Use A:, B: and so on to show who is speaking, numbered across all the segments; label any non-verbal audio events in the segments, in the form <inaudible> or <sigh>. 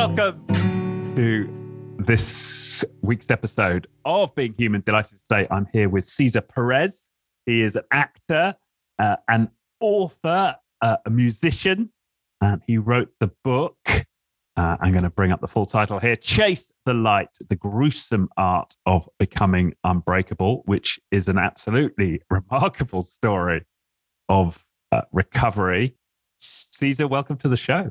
A: Welcome to this week's episode of Being Human. Delighted to say I'm here with Cesar Perez. He is an actor, uh, an author, uh, a musician, and he wrote the book. Uh, I'm going to bring up the full title here Chase the Light, the gruesome art of becoming unbreakable, which is an absolutely <laughs> remarkable story of uh, recovery. Cesar, welcome to the show.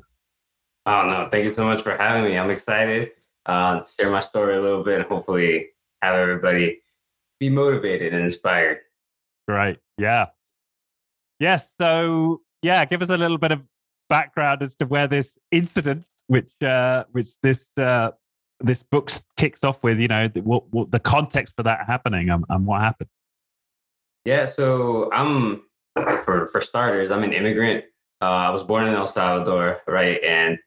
B: Oh, no. Thank you so much for having me. I'm excited uh, to share my story a little bit and hopefully have everybody be motivated and inspired.
A: Great. Yeah. Yes. So, yeah, give us a little bit of background as to where this incident, which uh, which this uh, this book kicks off with, you know, what, what the context for that happening and, and what happened.
B: Yeah. So I'm for for starters, I'm an immigrant. Uh, I was born in El Salvador, right, and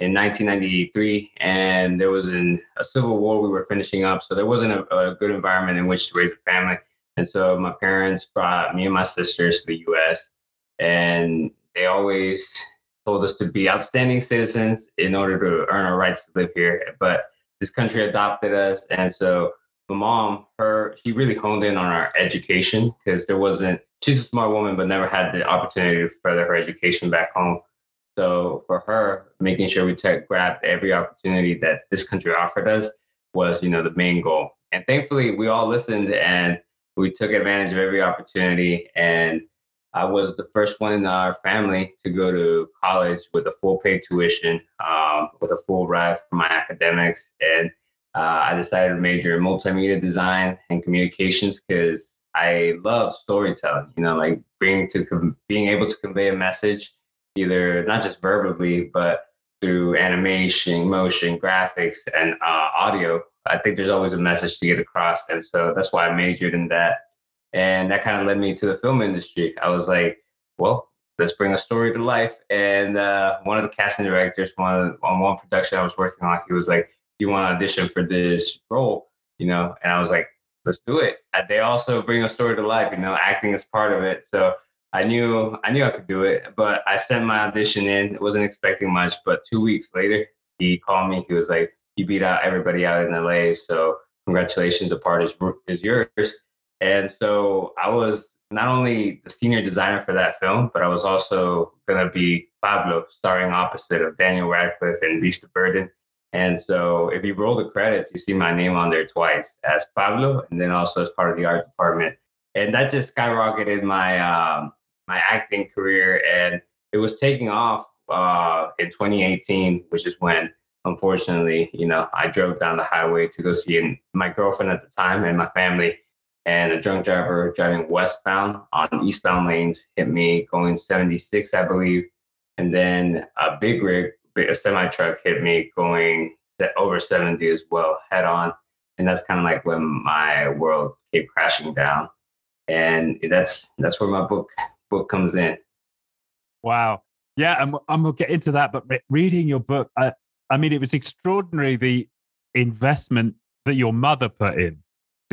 B: in 1993, and there was a civil war we were finishing up, so there wasn't a, a, good environment in which to raise a family. And so my parents brought me and my sisters to the U.S., and they always told us to be outstanding citizens in order to earn our rights to live here. But this country adopted us, and so my mom, her, she really honed in on our education because there wasn't. She's a smart woman, but never had the opportunity to further her education back home. So for her, making sure we took grabbed every opportunity that this country offered us was, you know, the main goal. And thankfully, we all listened and we took advantage of every opportunity. And I was the first one in our family to go to college with a full paid tuition, um, with a full ride for my academics. And uh, I decided to major in multimedia design and communications because I love storytelling. You know, like being to being able to convey a message either not just verbally, but through animation, motion, graphics, and uh, audio. I think there's always a message to get across. And so that's why I majored in that. And that kind of led me to the film industry. I was like, well, let's bring a story to life. And uh, one of the casting directors, one of on one production I was working on, he was like, Do you want to audition for this role? You know, and I was like, let's do it. They also bring a story to life, you know, acting is part of it. So I knew I knew I could do it, but I sent my audition in. wasn't expecting much, but two weeks later, he called me. He was like, "You beat out everybody out in LA, so congratulations. The part is is yours." And so I was not only the senior designer for that film, but I was also gonna be Pablo, starring opposite of Daniel Radcliffe and Beast of Burden. And so if you roll the credits, you see my name on there twice as Pablo, and then also as part of the art department. And that just skyrocketed my um, my acting career, and it was taking off uh, in 2018, which is when, unfortunately, you know, I drove down the highway to go see my girlfriend at the time and my family, and a drunk driver driving westbound on eastbound lanes hit me going 76, I believe, and then a big rig, a semi truck hit me going over 70 as well, head on, and that's kind of like when my world came crashing down and that's that's where my book book comes in.
A: Wow. Yeah, I'm, I'm gonna get into that. But reading your book, I, I mean, it was extraordinary the investment that your mother put in,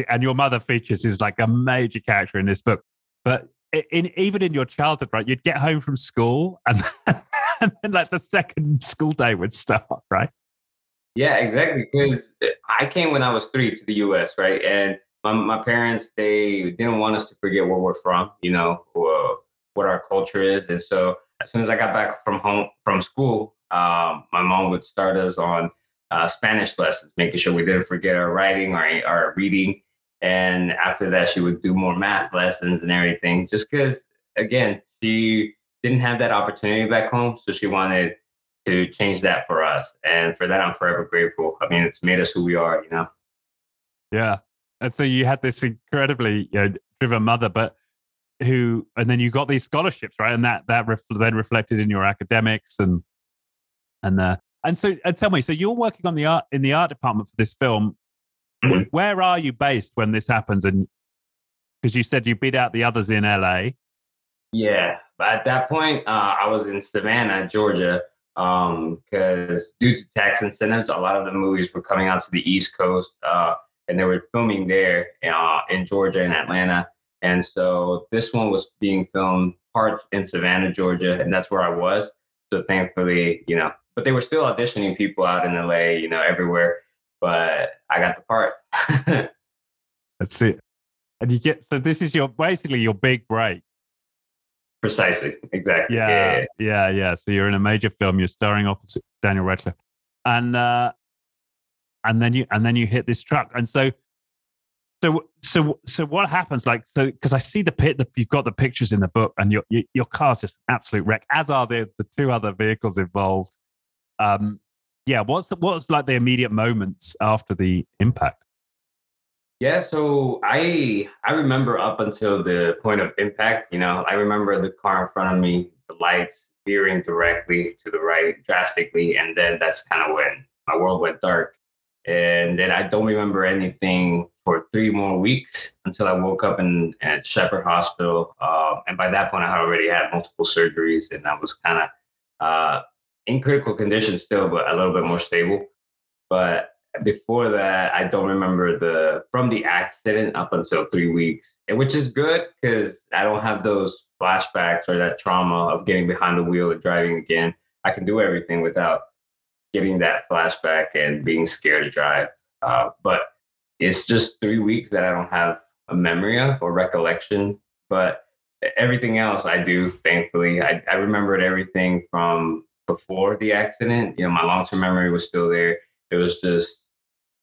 A: and your mother features is like a major character in this book. But in even in your childhood, right, you'd get home from school, and, <laughs> and then like the second school day would start, right?
B: Yeah, exactly. Because I came when I was three to the U.S., right, and my, my parents they didn't want us to forget where we're from, you know, or what our culture is. And so as soon as I got back from home from school, um, my mom would start us on uh, Spanish lessons, making sure we didn't forget our writing or our reading. And after that, she would do more math lessons and everything, just because, again, she didn't have that opportunity back home. So she wanted to change that for us. And for that, I'm forever grateful. I mean, it's made us who we are, you know?
A: Yeah. And so you had this incredibly you know, driven mother, but who and then you got these scholarships right? And that that ref, then reflected in your academics and and uh and so and tell me so you're working on the art in the art department for this film. Mm-hmm. where are you based when this happens? And because you said you beat out the others in la
B: yeah but at that point uh, i was in savannah georgia because um, due to tax incentives a lot of the movies were coming out to the east coast uh, and they were filming there uh, in georgia and atlanta and so this one was being filmed parts in Savannah, Georgia, and that's where I was. So thankfully, you know, but they were still auditioning people out in LA, you know, everywhere. But I got the part. <laughs>
A: That's it. And you get so this is your basically your big break.
B: Precisely. Exactly.
A: Yeah, yeah, yeah, yeah. So you're in a major film. You're starring opposite Daniel Radcliffe, and uh, and then you and then you hit this truck, and so so so so what happens? Like so because I see the pit. The, you've got the pictures in the book, and your your, car's just an absolute wreck. As are the the two other vehicles involved. Um, yeah. What's the, what's like the immediate moments after the impact?
B: Yeah, so I I remember up until the point of impact, you know, I remember the car in front of me, the lights veering directly to the right drastically, and then that's kind of when my world went dark. And then I don't remember anything three more weeks until I woke up in at Shepherd Hospital. Uh, and by that point, I had already had multiple surgeries, and I was kind of uh, in critical condition still, but a little bit more stable. But before that, I don't remember the from the accident up until three weeks, which is good because I don't have those flashbacks or that trauma of getting behind the wheel and driving again. I can do everything without getting that flashback and being scared to drive. Uh, but it's just three weeks that I don't have a memory of or recollection. But everything else I do, thankfully. I, I remembered everything from before the accident. You know, my long term memory was still there. It was just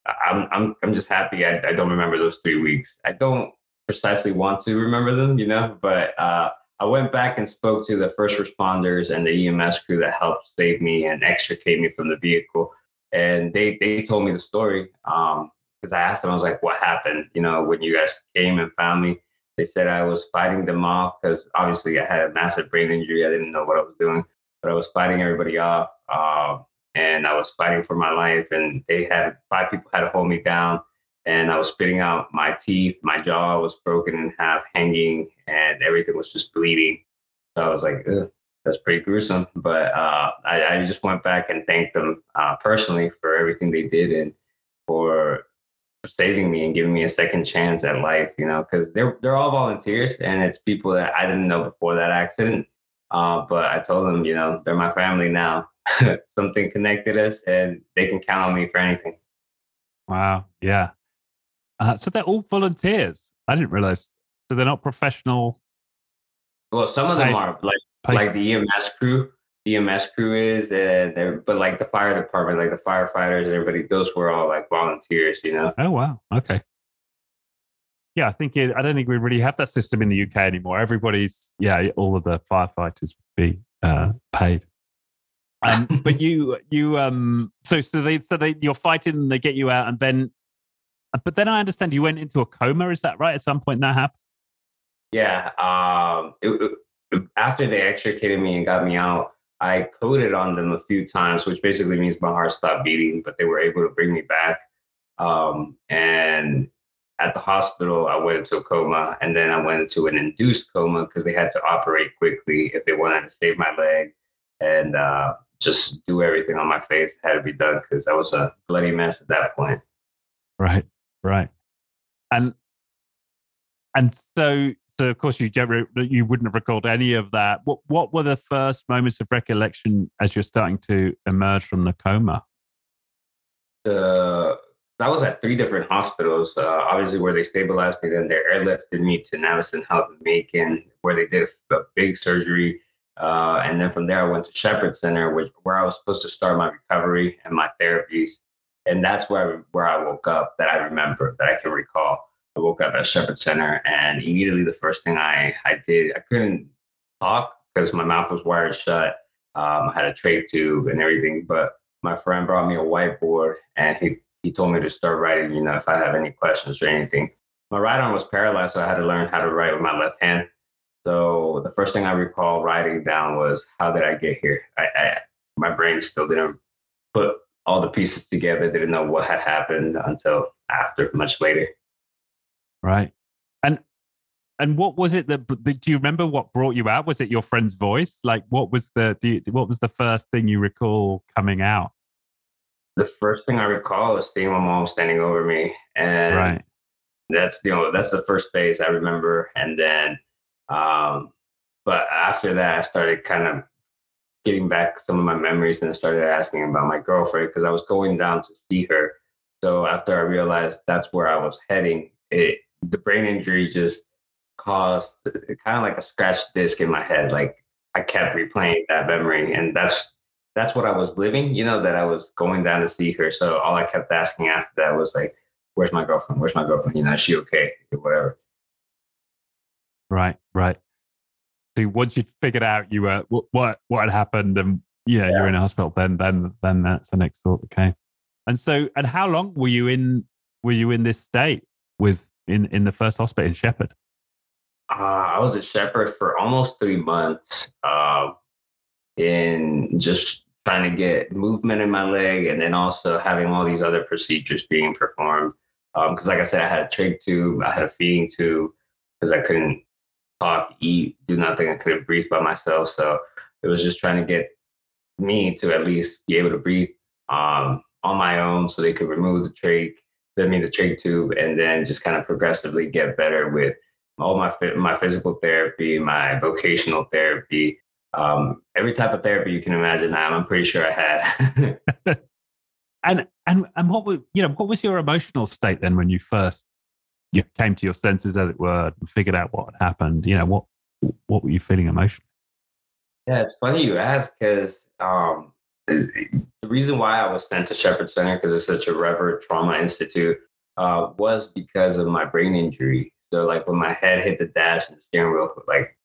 B: I'm I'm I'm just happy I, I don't remember those three weeks. I don't precisely want to remember them, you know, but uh, I went back and spoke to the first responders and the EMS crew that helped save me and extricate me from the vehicle, and they they told me the story. Um, because I asked them, I was like, "What happened?" You know, when you guys came and found me, they said I was fighting them off because obviously I had a massive brain injury. I didn't know what I was doing, but I was fighting everybody off. Um, and I was fighting for my life. And they had five people had to hold me down, and I was spitting out my teeth. My jaw was broken in half, hanging, and everything was just bleeding. So I was like, that's pretty gruesome. But uh, I, I, just went back and thanked them uh, personally for everything they did and for saving me and giving me a second chance at life. You know, because they're they're all volunteers, and it's people that I didn't know before that accident. Uh, but I told them, you know, they're my family now, <laughs> something connected us and they can count on me for anything.
A: Wow. Yeah. Uh, so they're all volunteers. I didn't realize. So they're not professional.
B: Well, some of them paid, are like like the EMS crew. EMS crew is, and but like the fire department, like the firefighters and everybody, those were all like volunteers, you know.
A: Oh wow. Okay. Yeah, I think it, I don't think we really have that system in the UK anymore. Everybody's yeah, all of the firefighters be uh, paid. Um, <laughs> but you, you, um, so so they, so they, you're fighting, and they get you out, and then, but then I understand you went into a coma. Is that right? At some point, that happened.
B: Yeah. Um. It, it, after they extricated me and got me out, I coded on them a few times, which basically means my heart stopped beating. But they were able to bring me back. Um. And at the hospital, I went into a coma, and then I went into an induced coma because they had to operate quickly if they wanted to save my leg. And uh, just do everything on my face that had to be done because I was a bloody mess at that point.
A: Right, right, and and so so of course you you wouldn't have recalled any of that. What what were the first moments of recollection as you're starting to emerge from the coma?
B: I was at three different hospitals. Uh, obviously, where they stabilized me, then they airlifted me to Navicent Health in Macon, where they did a, a big surgery uh, and then from there, I went to Shepherd Center, which where I was supposed to start my recovery and my therapies. And that's where where I woke up that I remember that I can recall. I woke up at Shepherd Center, and immediately the first thing I I did I couldn't talk because my mouth was wired shut. Um, I had a trach tube and everything, but my friend brought me a whiteboard and he he told me to start writing. You know, if I have any questions or anything. My right arm was paralyzed, so I had to learn how to write with my left hand. So the first thing I recall writing down was, "How did I get here?" I, I my brain still didn't put all the pieces together. Didn't know what had happened until after, much later.
A: Right, and and what was it that do you remember what brought you out? Was it your friend's voice? Like, what was the you, what was the first thing you recall coming out?
B: The first thing I recall is seeing my mom standing over me, and right. that's you know that's the first phase I remember, and then um, but after that, I started kind of getting back some of my memories and I started asking about my girlfriend because I was going down to see her. So after I realized that's where I was heading, it the brain injury just caused kind of like a scratch disc in my head. Like I kept replaying that memory, and that's that's what I was living. You know that I was going down to see her. So all I kept asking after that was like, "Where's my girlfriend? Where's my girlfriend? You know, is she okay? Whatever."
A: Right, right. So once you figured out you were what what had happened, and yeah, yeah. you're in a hospital, then then then that's the next thought that came. And so, and how long were you in? Were you in this state with in in the first hospital in Shepherd?
B: Uh, I was at Shepherd for almost three months, uh, in just trying to get movement in my leg, and then also having all these other procedures being performed. Because, um, like I said, I had a trach tube, I had a feeding tube, because I couldn't talk, eat, do nothing. I couldn't breathe by myself, so it was just trying to get me to at least be able to breathe um, on my own, so they could remove the trach I mean the trach tube, and then just kind of progressively get better with all my my physical therapy, my <laughs> vocational therapy, um, every type of therapy you can imagine. I'm pretty sure I had. <laughs>
A: and and and what was you know what was your emotional state then when you first you came to your senses, as it were, and figured out what had happened? You know what what were you feeling emotionally?
B: Yeah, it's funny you ask because um, the reason why I was sent to Shepherd Center because it's such a rever trauma institute uh, was because of my brain injury. So like when my head hit the dash and the steering wheel like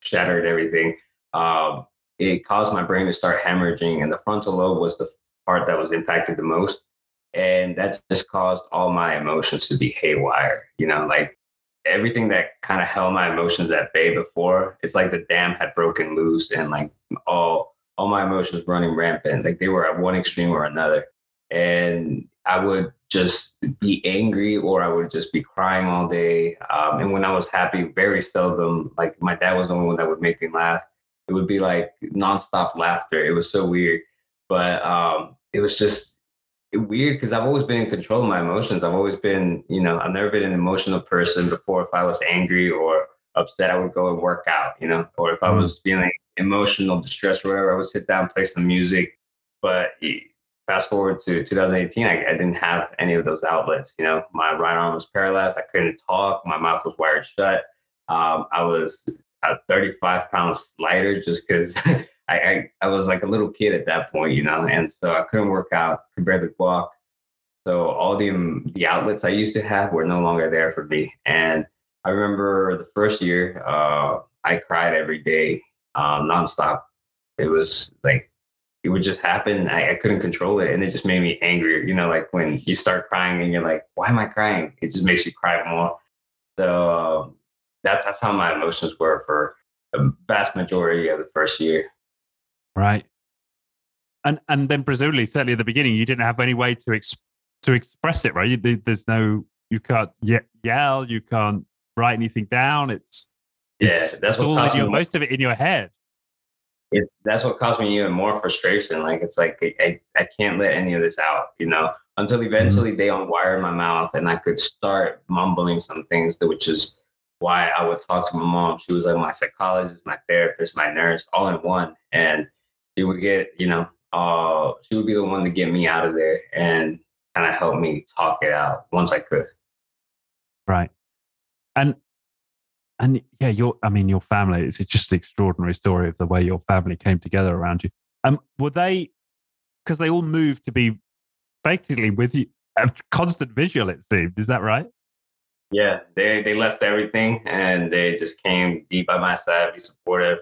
B: shattered everything, um, it caused my brain to start hemorrhaging, and the frontal lobe was the part that was impacted the most, and that just caused all my emotions to be haywire. You know, like everything that kind of held my emotions at bay before, it's like the dam had broken loose, and like all all my emotions running rampant. Like they were at one extreme or another. And I would just be angry or I would just be crying all day. Um, and when I was happy, very seldom, like my dad was the only one that would make me laugh. It would be like nonstop laughter. It was so weird. But um, it was just weird because I've always been in control of my emotions. I've always been, you know, I've never been an emotional person before. If I was angry or upset, I would go and work out, you know, or if I mm. was feeling emotional distress or whatever, I would sit down, play some music. But fast forward to 2018, I, I, didn't have any of those outlets. You know, my right arm was paralyzed. I couldn't talk. My mouth was wired shut. Um, I was uh, 35 pounds lighter just because <laughs> I, I, I was like a little kid at that point, you know, and so I couldn't work out, could barely walk. So all the um, the outlets I used to have were no longer there for me. And I remember the first year, uh, I cried every day um, nonstop. It was like it would just happen. I, I, couldn't control it, and it just made me angrier. You know, like when you start crying and you're like, "Why am I crying?" It just makes you cry more. So um, that's that's how my emotions were for the vast majority of the first year.
A: Right. And and then presumably, certainly at the beginning, you didn't have any way to ex- to express it, right? You, there's no, you can't yell, you can't write anything down. It's it's, yeah, that's in your, most of it in your head.
B: It, that's what caused me even more frustration. Like it's like I, I can't let any of this out, you know, until mm-hmm. eventually mm-hmm. they unwired my mouth and I could start mumbling some things, which is why I would talk to my mom. She was like my psychologist, my therapist, my nurse, all in one. And she would get, you know, uh, she would be the one to get me out of there and kind of help me talk it out once I could.
A: Right. And and yeah, your I mean, your family. It's just an extraordinary story of the way your family came together around you. Um, were they because they all moved to be basically with you, a constant visual? It seemed. Is that right?
B: Yeah, they they left everything and they just came be by my side, be supportive.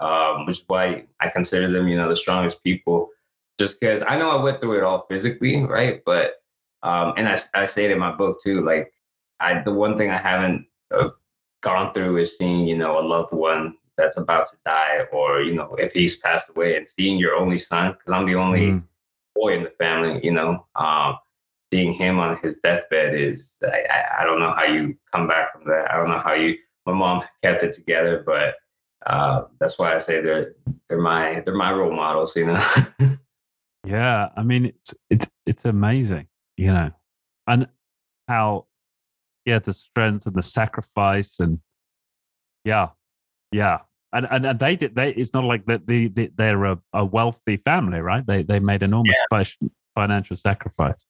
B: Um, which is why I consider them, you know, the strongest people. Just because I know I went through it all physically, right? But um, and I I say it in my book too. Like I, the one thing I haven't uh, gone through is seeing, you know, a loved one that's about to die, or you know, if he's passed away, and seeing your only son, because I'm the only mm. boy in the family, you know, um, seeing him on his deathbed is, I, I, I, don't know how you come back from that. I don't know how you. My mom kept it together, but uh, that's why I say they're they're my they're my role models, you know. <laughs>
A: yeah, I mean, it's it's it's amazing, you know, and how yeah, the strength and the sacrifice and yeah, yeah. And and, and they did. They it's not like that. The, the, they're a, a wealthy family, right? They they made enormous yeah. financial sacrifice.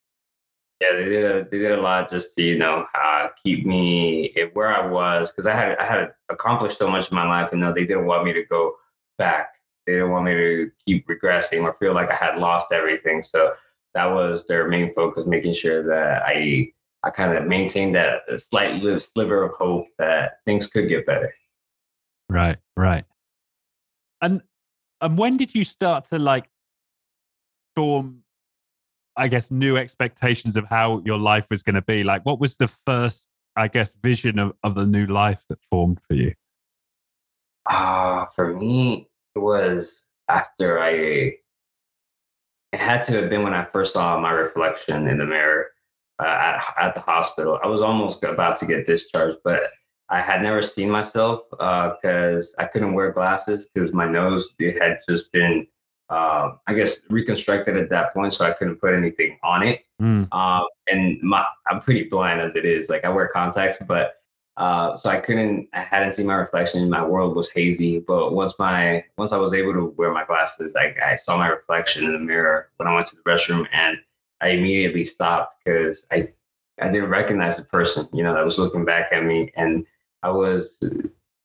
B: Yeah, they did. A, they did a lot just to you know uh, keep me where I was because I had I had accomplished so much in my life, and they didn't want me to go back. They didn't want me to keep regressing or feel like I had lost everything. So that was their main focus, making sure that I I kind of maintained that slight sliver of hope that things could get better.
A: Right, right. And and when did you start to like form I guess new expectations of how your life was going to be? Like what was the first I guess vision of, of the new life that formed for you?
B: Uh for me it was after I it had to have been when I first saw my reflection in the mirror uh, at, at the hospital. I was almost about to get discharged, but I had never seen myself because uh, I couldn't wear glasses because my nose had just been, uh, I guess, reconstructed at that point, so I couldn't put anything on it. Mm. and my, I'm pretty blind as it is. Like I wear contacts, but uh, so I couldn't, I hadn't seen my reflection. My world was hazy. But once my, once I was able to wear my glasses, I, I saw my reflection in the mirror when I went to the restroom, and I immediately stopped because I, I didn't recognize the person, you know, that was looking back at me, and I was,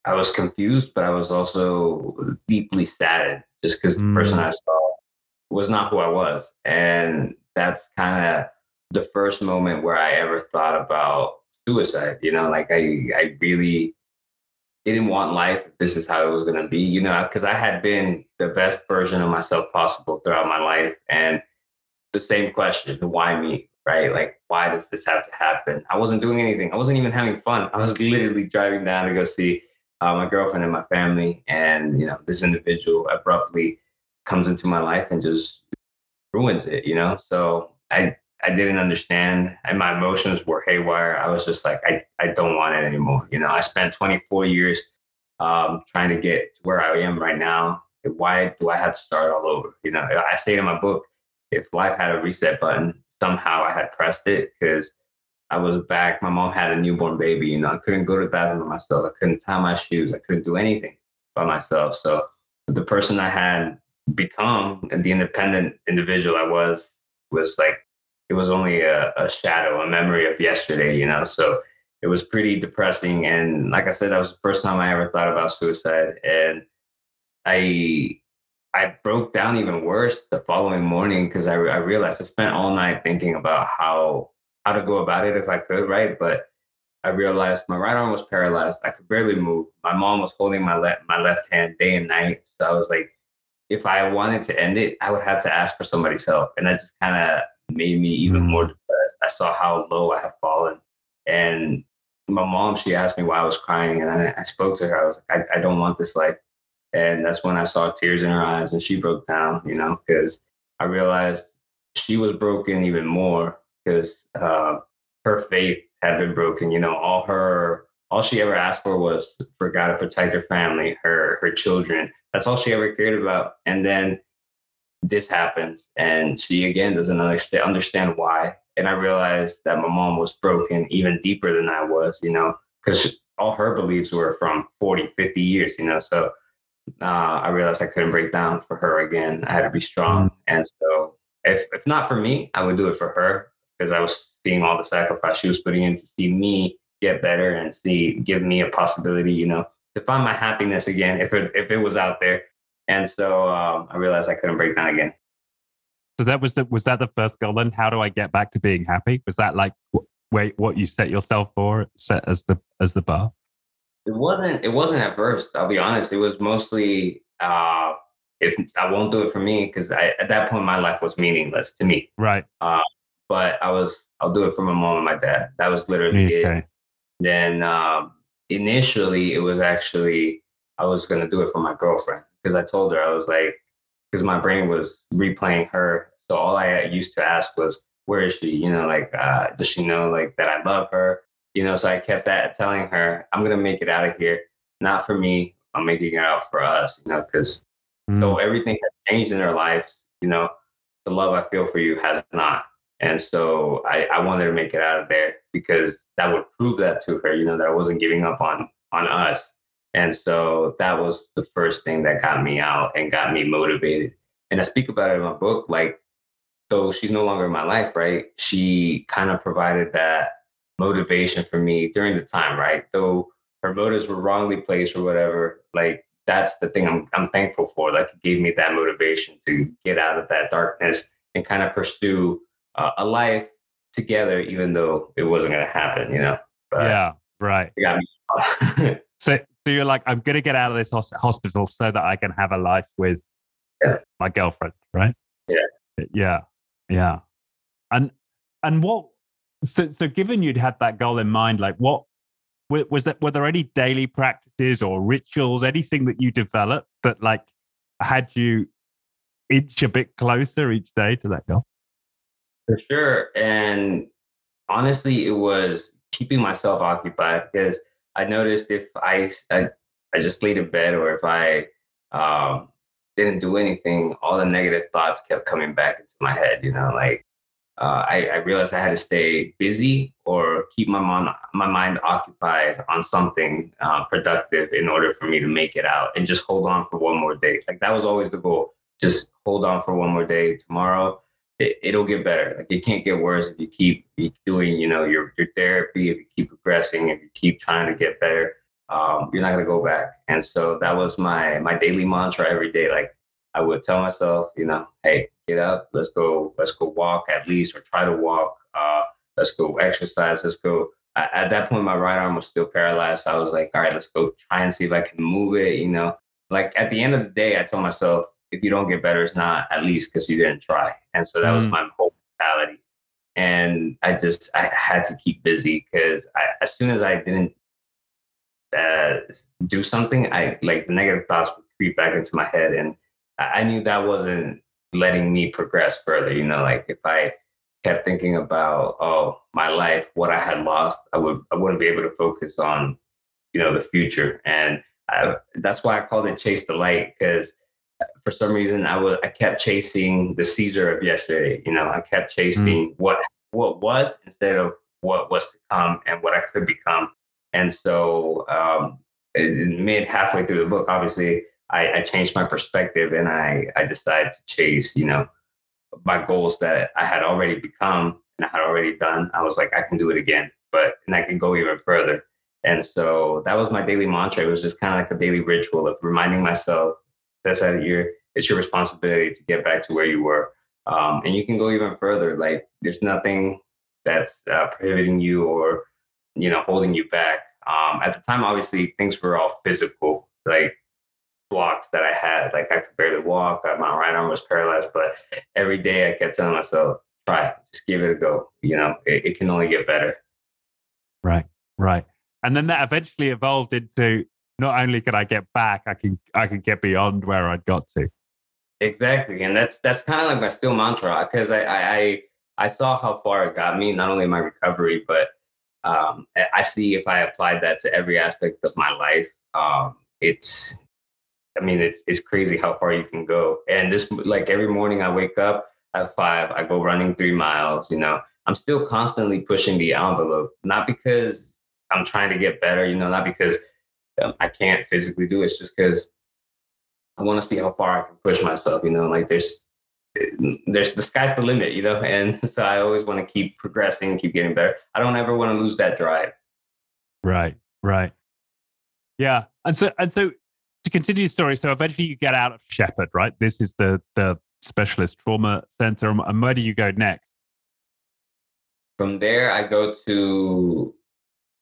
B: I was confused, but I was also deeply saddened just because mm. the person mm. I saw was not who I was, and that's kind of the first moment where I ever thought about suicide. You know, like I I really didn't want life. This is how it was gonna be. You know, because I had been the best version of myself possible throughout my life, and the same question: Why me? Right? Like, why does this have to happen? I wasn't doing anything. I wasn't even having fun. I was literally driving down to go see uh, my girlfriend and my family, and you know, this individual abruptly comes into my life and just ruins it. You know, so I I didn't understand and my emotions were haywire. I was just like, I, I don't want it anymore. You know, I spent 24 years um, trying to get to where I am right now. Why do I have to start all over? You know, I say in my book, if life had a reset button, somehow I had pressed it because I was back. My mom had a newborn baby. You know, I couldn't go to the bathroom by myself. I couldn't tie my shoes. I couldn't do anything by myself. So the person I had become and the independent individual I was was like it was only a, a shadow, a memory of yesterday, you know. So it was pretty depressing. And like I said, that was the first time I ever thought about suicide. And I I broke down even worse the following morning because I, I realized I spent all night thinking about how how to go about it if I could, right? But I realized my right arm was paralyzed. I could barely move. My mom was holding my left my left hand day and night. So I was like, if I wanted to end it, I would have to ask for somebody's help. And that just kind of made me even more mm. depressed. I saw how low I had fallen. And my mom, she asked me why I was crying. And I, I spoke to her. I was like, I, I don't want this life. And that's when I saw tears in her eyes and she broke down, you know, because I realized she was broken even more because uh, her faith had been broken. You know, all her, all she ever asked for was for God to protect her family, her, her children. That's all she ever cared about. And then this happens and she again doesn't understand why and i realized that my mom was broken even deeper than i was you know because all her beliefs were from 40 50 years you know so uh, i realized i couldn't break down for her again i had to be strong mm-hmm. and so if, if not for me i would do it for her because i was seeing all the sacrifice she was putting in to see me get better and see give me a possibility you know to find my happiness again if it if it was out there and so um, I realized I couldn't break down again.
A: So that was the was that the first goal? Then how do I get back to being happy? Was that like wait what you set yourself for set as the as the bar?
B: It wasn't. It wasn't at first. I'll be honest. It was mostly uh, if I won't do it for me because at that point my life was meaningless to me.
A: Right.
B: Uh, but I was. I'll do it for my mom and my dad. That was literally okay. it. Then um, initially it was actually I was gonna do it for my girlfriend because I told her I was like, because my brain was replaying her. So all I used to ask was, where is she? You know, like, uh, does she know like that I love her? You know, so I kept that telling her, I'm gonna make it out of here, not for me. I'm making it out for us. You know, because mm. though everything has changed in her life, you know, the love I feel for you has not. And so I, I wanted to make it out of there because that would prove that to her, you know, that I wasn't giving up on on us And so that was the first thing that got me out and got me motivated. And I speak about it in my book, like, though she's no longer in my life, right? She kind of provided that motivation for me during the time, right? Though her motives were wrongly placed or whatever, like that's the thing I'm I'm thankful for. Like it gave me that motivation to get out of that darkness and kind of pursue uh, a life together, even though it wasn't going to happen, you know.
A: But yeah, right. <laughs> so, so you're like, I'm going to get out of this hospital so that I can have a life with yeah. my girlfriend, right?
B: Yeah,
A: yeah, yeah. And and what? So, so given you'd had that goal in mind, like what was that? Were there any daily practices or rituals, anything that you developed that like had you inch a bit closer each day to that goal?
B: For sure. And honestly, it was keeping myself occupied because I noticed if I, I, I just laid in bed or if I um, didn't do anything, all the negative thoughts kept coming back into my head. You know, like uh, I, I, realized I had to stay busy or keep my mind my mind occupied on something uh, productive in order for me to make it out and just hold on for one more day. Like that was always the goal. Just hold on for one more day. Tomorrow, it, will get better. Like it can't get worse if you keep doing, you know, your your therapy. If you keep progressing, if you keep trying to get better, um, you're not gonna go back. And so that was my my daily mantra every day. Like I would tell myself, you know, hey, get up, let's go, let's go walk at least, or try to walk. Uh, let's go exercise. Let's go. at that point, my right arm was still paralyzed. So I was like, all right, let's go try and see if I can move it. You know, like at the end of the day, I told myself, if you don't get better, it's not at least because you didn't try. And so that mm. was my whole mentality. And I just I had to keep busy because as soon as I didn't uh, do something, I like the negative thoughts would creep back into my head, and I knew that wasn't letting me progress further. You know, like if I kept thinking about oh my life, what I had lost, I would I wouldn't be able to focus on you know the future, and I, that's why I called it chase the light because for some reason I was I kept chasing the Cesar of yesterday. You know, I kept chasing mm. what what was instead of what was to come and what I could become. And so um, in mid halfway through the book, obviously I, I changed my perspective and I I decided to chase, you know, my goals that I had already become and I had already done. I was like, I can do it again, but and I can go even further. And so that was my daily mantra. It was just kind of like a daily ritual of reminding myself that's out of your it's your responsibility to get back to where you were. Um, and you can go even further. Like there's nothing that's uh, prohibiting you or you know holding you back. Um, at the time, obviously things were all physical, like blocks that I had. Like I could barely walk. My right arm was paralyzed, but every day I kept telling myself, "Try, just give it a go." You know, it, it can only get better.
A: Right, right. And then that eventually evolved into not only could I get back, I can I can get beyond where I'd got to.
B: Exactly, and that's that's kind of like my still mantra because I, I I saw how far it got me, not only my recovery, but um, I see if I applied that to every aspect of my life, um, it's I mean it's it's crazy how far you can go. And this like every morning I wake up at five, I go running three miles. You know, I'm still constantly pushing the envelope, not because I'm trying to get better, you know, not because um, I can't physically do it. It's just because I want to see how far I can push myself. You know, like there's there's the sky's the limit. You know, <laughs> and so I always want to keep progressing, keep getting better. I don't ever want to lose that drive.
A: Right. Right. Yeah. And so and so to continue the story, so eventually you get out of Shepherd, right? This is the the specialist trauma center. And where do you go next?
B: From there, I go to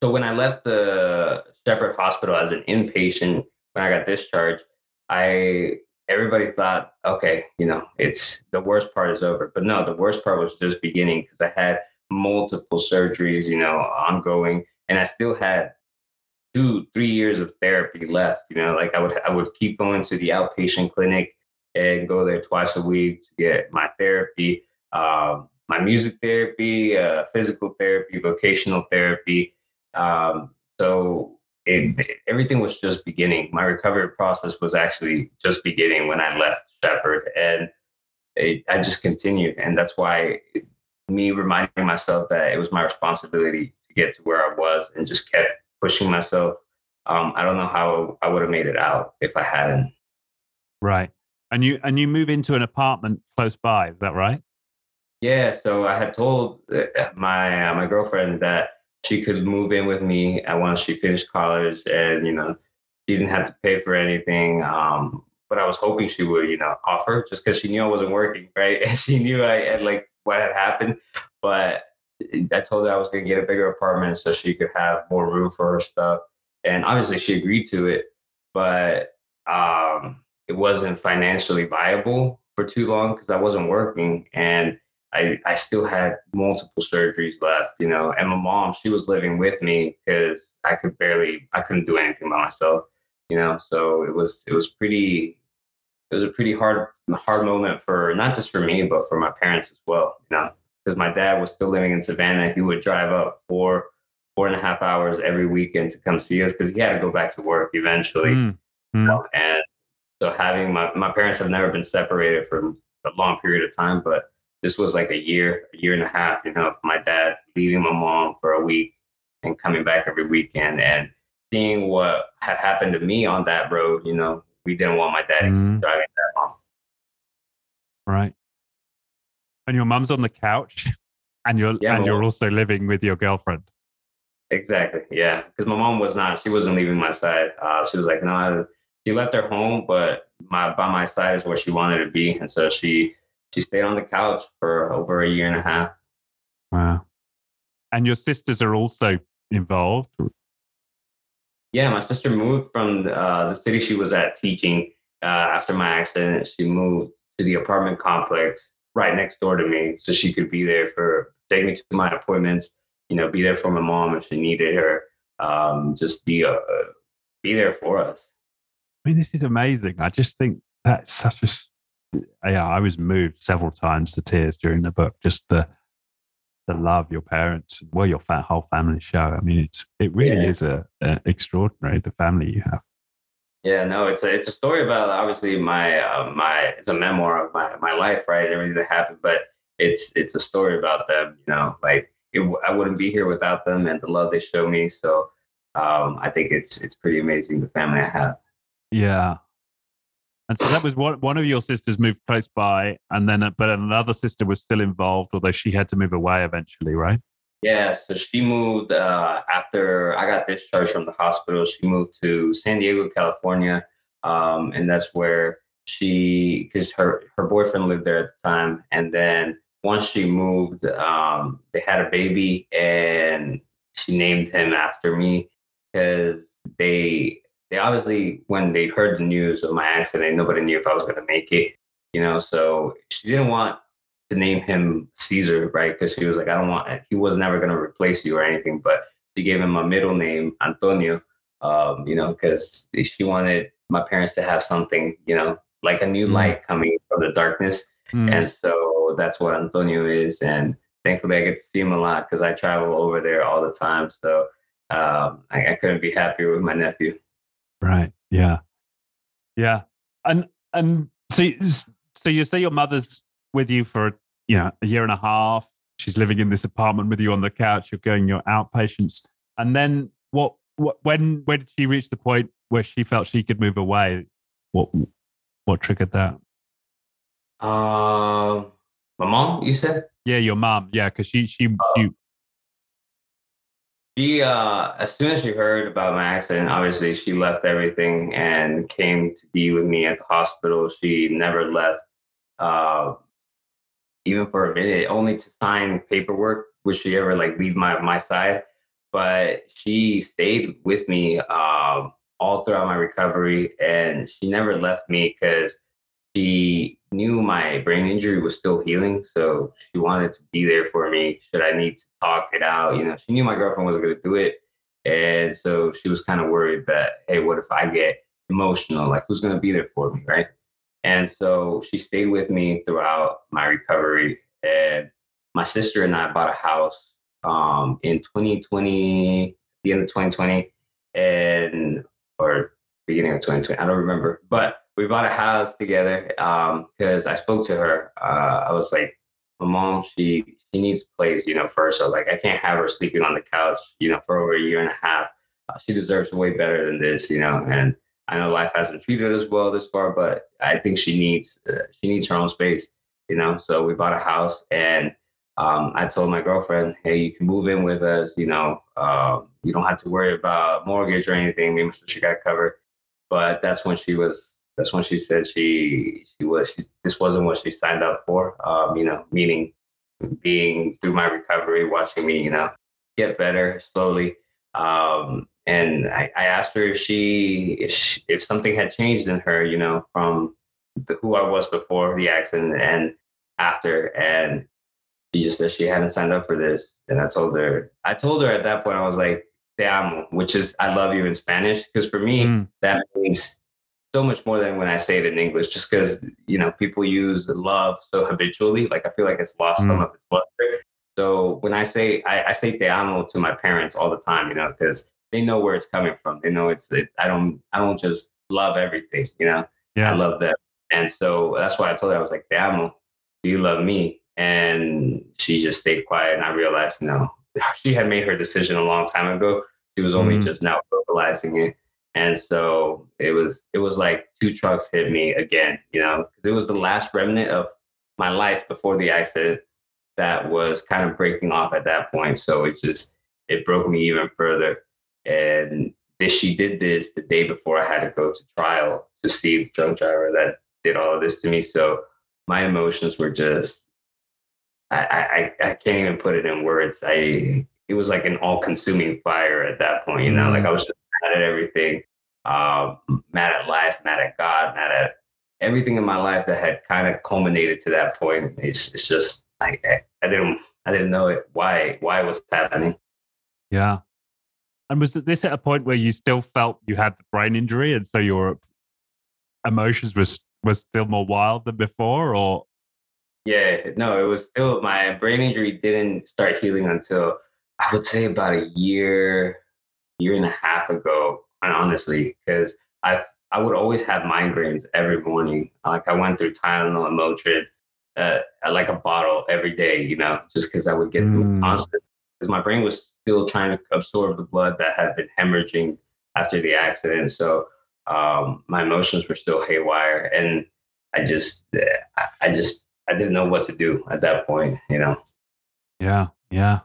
B: so when I left the Shepherd Hospital as an inpatient, when I got discharged, I everybody thought, okay, you know, it's the worst part is over. But no, the worst part was just beginning because I had multiple surgeries, you know, ongoing, and I still had two, three years of therapy left. You know, like I would I would keep going to the outpatient clinic and go there twice a week to get my therapy, um, my music therapy, uh, physical therapy, vocational therapy. Um, so it, everything was just beginning. My recovery process was actually just beginning when I left Shepherd, and it, I just continued. And that's why me reminding myself that it was my responsibility to get to where I was, and just kept pushing myself um, I don't know how I would have made it out if I hadn't.
A: Right. And you and you move into an apartment close by, is that right?
B: Yeah. So I had told uh, my uh, my girlfriend that she could move in with me once she finished college, and you know, she didn't have to pay for anything. Um, but I was hoping she would, you know, offer just because she knew I wasn't working, right? And <laughs> she knew I had like what had happened. But I told her I was going to get a bigger apartment so she could have more room for her stuff. And obviously she agreed to it, but um, it wasn't financially viable for too long because I wasn't working and I, I still had multiple surgeries left, you know. And my mom, she was living with me because I could barely, I couldn't do anything by myself, you know. So it was, it was pretty, it was a pretty hard, hard moment for not just for me, but for my parents as well, you know because my dad was still living in Savannah. He would drive up four, four and a half hours every weekend to come see us because he had to go back to work eventually. Mm. Know? And so having my, my parents have never been separated for a long period of time, but this was like a year, a year and a half, you know, my dad leaving my mom for a week and coming back every weekend and seeing what had happened to me on that road, you know, we didn't want my dad mm. driving that long.
A: Right and your mum's on the couch and you're yeah, and you're also living with your girlfriend.
B: Exactly yeah. Because my mom was not she wasn't leaving my side. Uh, she was like no she left her home but my by my side is where she wanted to be. And so she she stayed on the couch for over a year and a half.
A: Wow. And your sisters are also involved?
B: Yeah my sister moved from the, uh, the city she was at teaching uh, after my accident. She moved to the apartment complex right next door to me, so she could be there for take me to my appointments. You know, be there for my mom if she needed her. Um, just be a, uh, be there for us.
A: I mean, this is amazing. I just think that's such a yeah. I was moved several times to tears during the book. Just the the love your parents, well, your whole family show. I mean, it's it really yeah. is a, a extraordinary the family you have.
B: Yeah, no, it's a it's a story about obviously my uh, my it's a memoir of my my life, right? Everything that happened, but it's it's a story about them. You know, like it, I wouldn't be here without them and the love they show me. So um, I think it's it's pretty amazing the family I have.
A: Yeah, and so that was one one of your sisters moved close by, and then but another sister was still involved, although she had to move away eventually, right?
B: Yeah, so she moved uh, after I got discharged from the hospital. She moved to San Diego, California, um, and that's where she, because her her boyfriend lived there at the time, and then once she moved, um, they had a baby, and she named him after me because they they obviously when they heard the news of my accident, nobody knew if I was going to make it, you know. So she didn't want to name him Cesar, right? Because she was like, I don't want, he was never going to replace you or anything, but she gave him a middle name, Antonio, um, you know, because she wanted my parents to have something, you know, like a new mm. light coming from the darkness. Mm. And so that's what Antonio is. And thankfully, I get to see him a lot because I travel over there all the time. So um, I, I couldn't be happier with my nephew.
A: Right. Yeah. Yeah. And, and so, so you say your mother's with you for you know a year and a half. She's living in this apartment with you on the couch. You're going your outpatients, and then what? What? When? When did she reach the point where she felt she could move away? What? What triggered that?
B: Uh, my mom. You said?
A: Yeah, your mom. Yeah, because she she uh, she.
B: She uh, as soon as she heard about my accident, obviously she left everything and came to be with me at the hospital. She never left uh, even for a minute, only to sign paperwork. Would she ever like leave my my side? But she stayed with me um, all throughout my recovery, and she never left me because she knew my brain injury was still healing. So she wanted to be there for me should I need to talk it out. You know, she knew my girlfriend wasn't going to do it. And so she was kind of worried that, hey, what if I get emotional? Like, who's going to be there for me? Right. And so she stayed with me throughout my recovery. And my sister and I bought a house um, in 2020, the end of 2020, and or beginning of 2020. I don't remember, but we bought a house together because um, I spoke to her. Uh, I was like, my mom, she she needs a place, you know, first. So like, I can't have her sleeping on the couch, you know, for over a year and a half. uh, she deserves way better than this, you know. And I know life hasn't treated as well this far, but I think she needs uh, she needs her own space, you know. So we bought a house, and um, I told my girlfriend, "Hey, you can move in with us. You know, uh, you don't have to worry about mortgage or anything. Me and she got covered." But that's when she was. That's when she said she she was. She, this wasn't what she signed up for. Um, you know, meaning being through my recovery, watching me, you know, get better slowly. Um, and I, I, asked her if she, if she, if something had changed in her, you know, from the, who I was before the accident and after. And she just said she hadn't signed up for this. And I told her, I told her at that point, I was like, te amo, which is I love you in Spanish. Because for me, mm. that means so much more than when I say it in English, just because, you know, people use love so habitually. Like I feel like it's lost mm. some of its luster. So when I say, I, I say te amo to my parents all the time, you know, because they know where it's coming from. They know it's, it's, I don't, I don't just love everything, you know, yeah. I love them. And so that's why I told her, I was like, amo, do you love me? And she just stayed quiet. And I realized, no, <laughs> she had made her decision a long time ago. She was only mm. just now vocalizing it. And so it was it was like two trucks hit me again, you know, because it was the last remnant of my life before the accident that was kind of breaking off at that point. So it just it broke me even further. And this she did this the day before I had to go to trial to see the drunk driver that did all of this to me. So my emotions were just I I, I can't even put it in words. I it was like an all consuming fire at that point, you know, like I was just mad at everything, um, mad at life, mad at God, mad at everything in my life that had kind of culminated to that point. It's, it's just I, I didn't I didn't know it why why it was happening.
A: Yeah. And was this at a point where you still felt you had the brain injury, and so your emotions was was still more wild than before, or?
B: Yeah, no, it was still my brain injury didn't start healing until I would say about a year, year and a half ago, And honestly, because I I would always have migraines every morning. Like I went through Tylenol and Motrin, uh, like a bottle every day, you know, just because I would get mm. constant. Because my brain was still trying to absorb the blood that had been hemorrhaging after the accident. So um, my emotions were still haywire, and I just, I just, I didn't know what to do at that point, you know.
A: Yeah, yeah.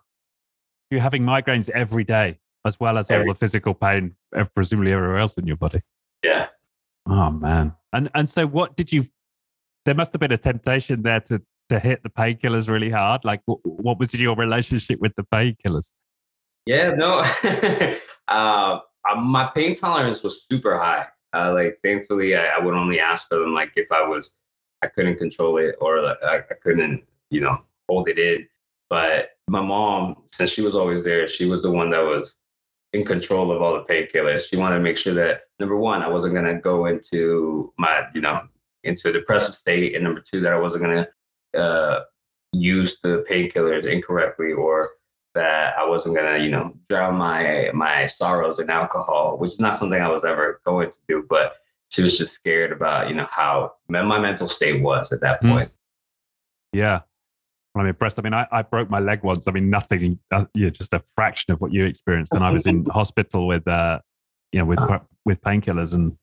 A: You're having migraines every day as well as Every- all the physical pain, presumably everywhere else in your body.
B: Yeah.
A: Oh man. And and so what did you? There must have been a temptation there to to hit the painkillers really hard. Like, what, what was your relationship with the painkillers?
B: Yeah, no. <laughs> uh, my pain tolerance was super high. Uh, like, thankfully, I, I, would only ask for them like if I was, I couldn't control it or like, I, I couldn't, you know, hold it in. But my mom, since she was always there, she was the one that was in control of all the painkillers. She wanted to make sure that number one, I wasn't to go into my, you know, into a depressive state, and number two, that I wasn't to uh, use the painkillers incorrectly, or that I wasn't going to, you know, drown my my sorrows in alcohol, which is not something I was ever going to do. But she was just scared about, you know, how my mental state was at that hmm. point.
A: Yeah, I'm impressed. I mean, I, I broke my leg once. I mean, nothing, uh, you know, just a fraction of what you experienced. And I was in <laughs> hospital with, uh, you know, with with painkillers, and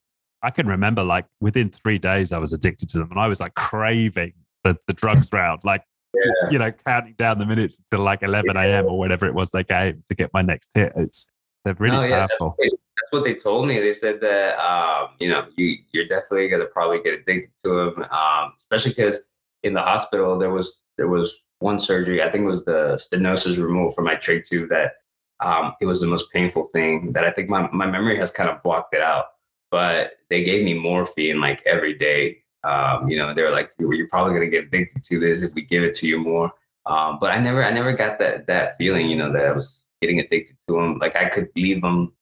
A: I can remember like within three days I was addicted to them, and I was like craving the the drugs <laughs> round, like yeah. you know, counting down the minutes until like 11 a.m. or whatever it was they gave to get my next hit. It's they're really oh, yeah, powerful.
B: That's, that's, what they told me. They said that um, you know you you're definitely gonna probably get addicted to them, um, especially because in the hospital there was there was one surgery. I think it was the stenosis removal from my trach tube that um, it was the most painful thing that I think my, my memory has kind of blocked it out. But they gave me morphine like every day. Um, you know, they were like, you're, you're probably gonna get addicted to this if we give it to you more. Um, but I never, I never got that that feeling, you know, that I was getting addicted to them. Like I could leave them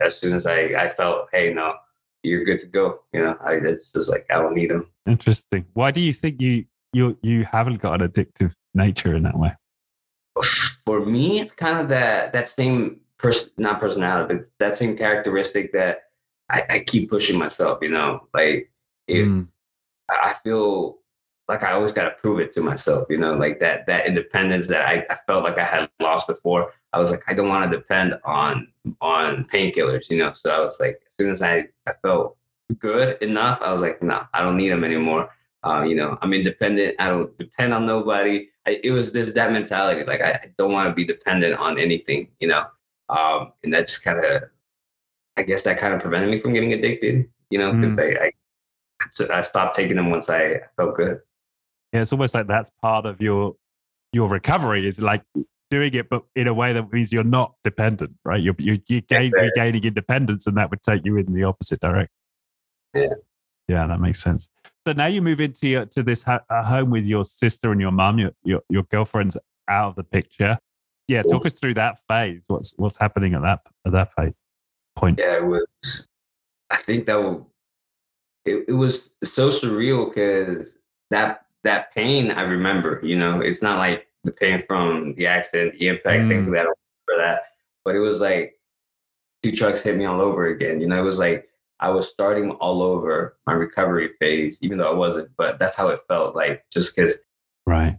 B: as soon as I, I felt, hey, no, you're good to go. You know, I it's just like I don't need them.
A: Interesting. Why do you think you you you haven't got an addictive nature in that way?
B: For me, it's kind of that that same person, not personality, but that same characteristic that I, I keep pushing myself. You know, like if mm. I feel like I always got to prove it to myself, you know, like that that independence that I, I felt like I had lost before. I was like, I don't want to depend on on painkillers, you know. So I was like, as soon as I, I felt good enough, I was like, no, I don't need them anymore. Uh, you know, I'm independent. I don't depend on nobody. I, it was just that mentality. Like I, I don't want to be dependent on anything, you know. Um, and that just kind of, I guess that kind of prevented me from getting addicted, you know, because mm. I, I, I stopped taking them once I felt good.
A: Yeah, it's almost like that's part of your your recovery is like doing it, but in a way that means you're not dependent, right? You're you're, you're gain, regaining independence, and that would take you in the opposite direction.
B: Yeah,
A: yeah, that makes sense. So now you move into your, to this ha- uh, home with your sister and your mom. Your, your your girlfriend's out of the picture. Yeah, talk us through that phase. What's what's happening at that at that phase point?
B: Yeah, it was. I think that it, it was so surreal because that that pain I remember, you know, it's not like the pain from the accident, the impact, mm. thankfully I don't remember that. But it was like two trucks hit me all over again. You know, it was like I was starting all over my recovery phase, even though I wasn't, but that's how it felt like just because
A: right.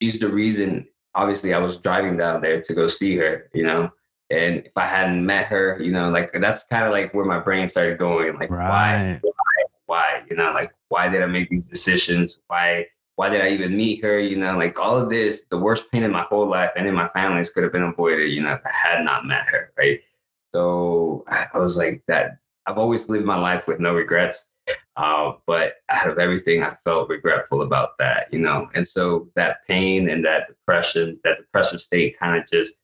B: she's the reason obviously I was driving down there to go see her, you know. And if I hadn't met her, you know, like that's kind of like where my brain started going, like right. why, why, you know, like why did I make these decisions? Why why did I even meet her? You know, like all of this, the worst pain in my whole life and in my family's could have been avoided, you know, if I had not met her, right? So I was like that. I've always lived my life with no regrets. Uh, but out of everything, I felt regretful about that, you know. And so that pain and that depression, that depressive state, kind of just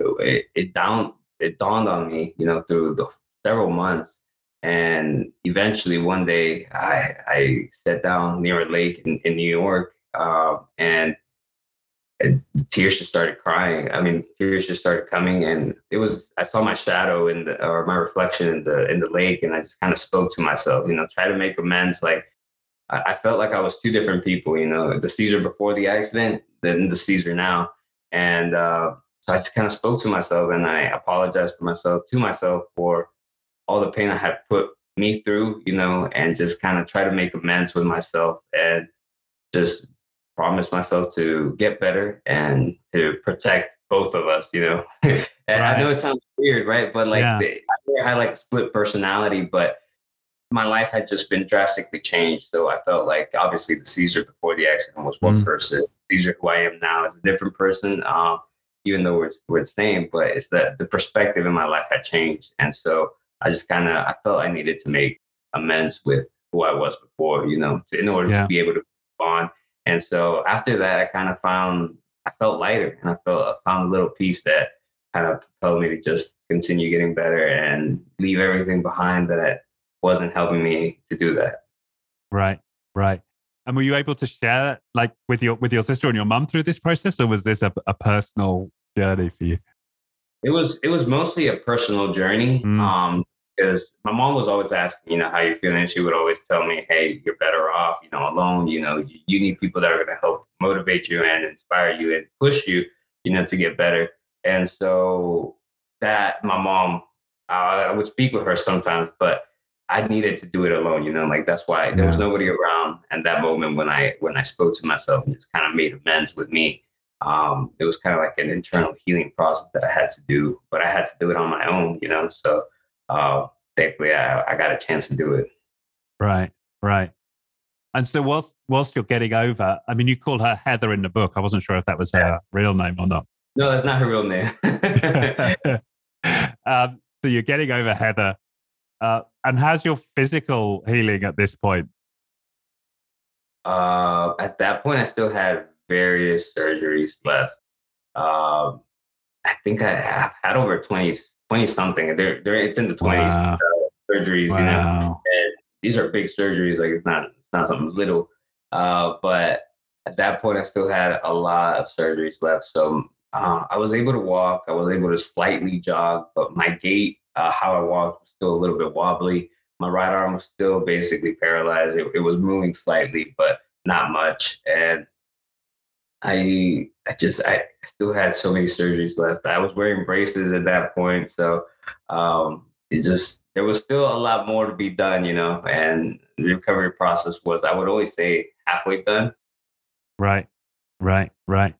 B: it, it down it dawned on me, you know, through the several months and eventually, one day, I, I sat down near a lake in, in New York, uh, and, tears just started crying. I mean, tears just started coming, and it was I saw my shadow in the or my reflection in the in the lake, and I just kind of spoke to myself, you know, try to make amends. Like I, I felt like I was two different people, you know, the Cesar before the accident, then the Cesar now, and uh, so I just kind of spoke to myself, and I apologized for myself to myself for all the pain I had put me through, you know, and just kind of try to make amends with myself and just promise myself to get better and to protect both of us, you know. <laughs> and right. I know it sounds weird, right? But like yeah. I had like split personality, but my life had just been drastically changed. So I felt like obviously the Cesar before the accident was one mm. person. Cesar who I am now is a different person. Um, even though we're we're the same, but it's that the perspective in my life had changed. And so I just kind of I felt I needed to make amends with who I was before, you know, to, in order yeah. to be able to bond. And so after that, I kind of found I felt lighter, and I felt I found a little piece that kind of propelled me to just continue getting better and leave everything behind that wasn't helping me to do that.
A: Right, right. And were you able to share that, like with your with your sister and your mom through this process, or was this a, a personal journey for you?
B: It was it was mostly a personal journey. Mm. Um, because my mom was always asking, you know, how you're feeling. She would always tell me, hey, you're better off, you know, alone. You know, you, you need people that are going to help motivate you and inspire you and push you, you know, to get better. And so that my mom, I, I would speak with her sometimes, but I needed to do it alone, you know, like that's why there was nobody around at that moment when I when I spoke to myself and just kind of made amends with me. Um, it was kind of like an internal healing process that I had to do, but I had to do it on my own, you know. So uh, thankfully I, I got a chance to do it.
A: Right, right. And so whilst whilst you're getting over, I mean, you call her Heather in the book. I wasn't sure if that was her yeah. real name or not.
B: No, that's not her real name. <laughs> <laughs>
A: um, so you're getting over Heather. Uh, and how's your physical healing at this point?
B: Uh, at that point, I still had various surgeries left. Um, I think I have had over 20 20 something. They're, they're, it's in the 20s wow. uh, surgeries, wow. you know. And these are big surgeries. Like it's not, it's not something little. Uh, but at that point, I still had a lot of surgeries left. So uh, I was able to walk. I was able to slightly jog, but my gait, uh, how I walked, was still a little bit wobbly. My right arm was still basically paralyzed. It, it was moving slightly, but not much. And I I just I still had so many surgeries left. I was wearing braces at that point, so um, it just there was still a lot more to be done, you know. And the recovery process was I would always say halfway done.
A: Right, right, right.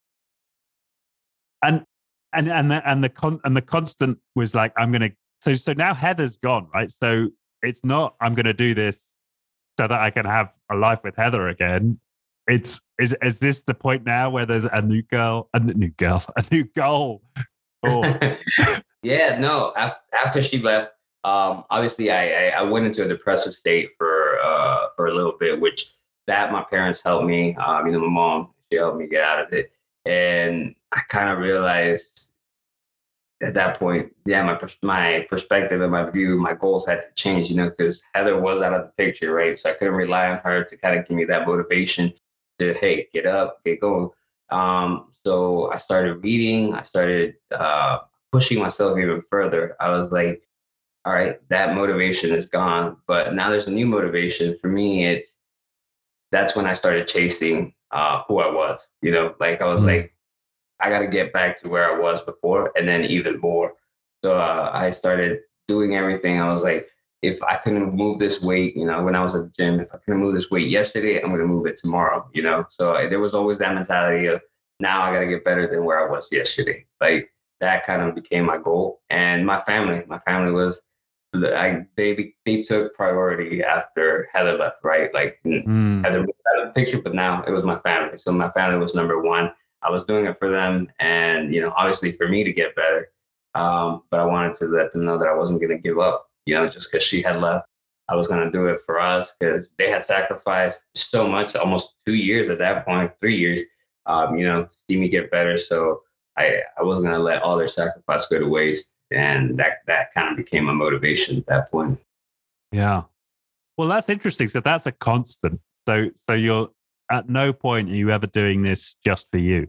A: And and and the, and the con and the constant was like, I'm gonna. So so now Heather's gone, right? So it's not I'm gonna do this so that I can have a life with Heather again. It's is is this the point now where there's a new girl, a new girl, <laughs> a new goal? <laughs> Oh.
B: yeah, no. After, after she left, um, obviously I, I, I went into a depressive state for uh for a little bit, which that my parents helped me. Um, you know, my mom she helped me get out of it, and I kind of realized at that point, yeah, my my perspective and my view, my goals had to change, you know, because Heather was out of the picture, right? So I couldn't rely on her to kind of give me that motivation to, hey, get up, get going. Um, so I started reading. I started uh, pushing myself even further. I was like, all right, that motivation is gone, but now there's a new motivation for me. It's that's when I started chasing uh, who I was. You know, like I was mm-hmm. like, I got to get back to where I was before and then even more. So uh, I started doing everything. I was like, if I couldn't move this weight, you know, when I was at the gym, if I couldn't move this weight yesterday, I'm going to move it tomorrow, you know? So uh, there was always that mentality of now I got to get better than where I was yesterday. Like that kind of became my goal. And my family, my family was, I, they they took priority after Heather left, right? Like mm. Heather had a picture, but now it was my family. So my family was number one. I was doing it for them, and you know, obviously for me to get better. Um, but I wanted to let them know that I wasn't going to give up. You know, just because she had left, I was going to do it for us because they had sacrificed so much, almost two years at that point, three years. Um, you know, to see me get better. So I I wasn't going to let all their sacrifice go to waste, and that that kind of became my motivation at that point.
A: Yeah. Well, that's interesting. So that's a constant. So so you're at no point are you ever doing this just for you.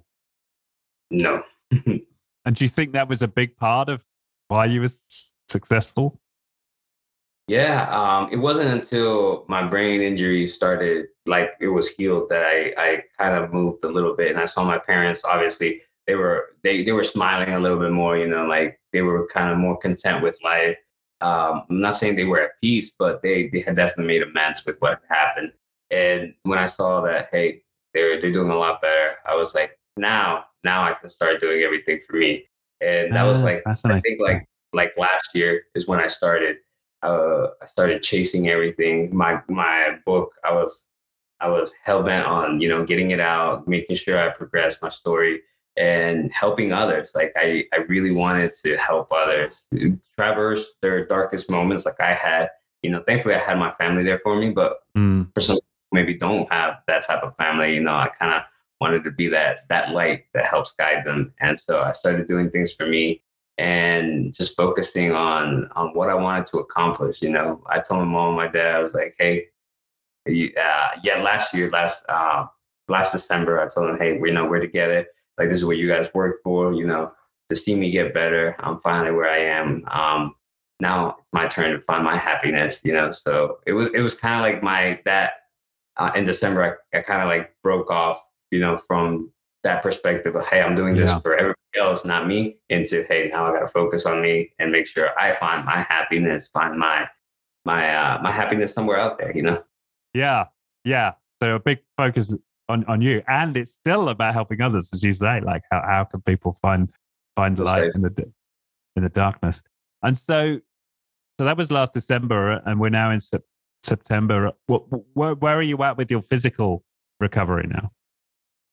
B: No. <laughs>
A: and do you think that was a big part of why you were successful?
B: Yeah, um, it wasn't until my brain injury started, like it was healed, that I, I kind of moved a little bit, and I saw my parents. Obviously, they were they they were smiling a little bit more, you know, like they were kind of more content with life. Um, I'm not saying they were at peace, but they they had definitely made amends with what happened. And when I saw that, hey, they're they're doing a lot better, I was like, now, now I can start doing everything for me. And that uh, was ah, like I think like like last year is when I started. Uh, I started chasing everything. My my book, I was I was hell bent on you know getting it out, making sure I progressed my story and helping others. Like I I really wanted to help others traverse their darkest moments, like I had. You know, thankfully I had my family there for me, but mm. for some maybe don't have that type of family, you know, I kind of wanted to be that that light that helps guide them. And so I started doing things for me and just focusing on on what I wanted to accomplish. You know, I told my mom and my dad, I was like, hey, uh, yeah, last year, last uh, last December, I told them, hey, we know we're together. Like this is what you guys worked for. You know, to see me get better. I'm finally where I am. Um, now it's my turn to find my happiness. You know, so it was it was kind of like my that uh, in December, I, I kind of like broke off, you know, from that perspective of, hey, I'm doing this yeah. for everybody else, not me, into, hey, now I got to focus on me and make sure I find my happiness, find my my uh, my happiness somewhere out there, you know.
A: Yeah, yeah. So a big focus on on you, and it's still about helping others, as you say. Like, how how can people find find light in the in the darkness? And so, so that was last December, and we're now in September. What, where, where are you at with your physical recovery now?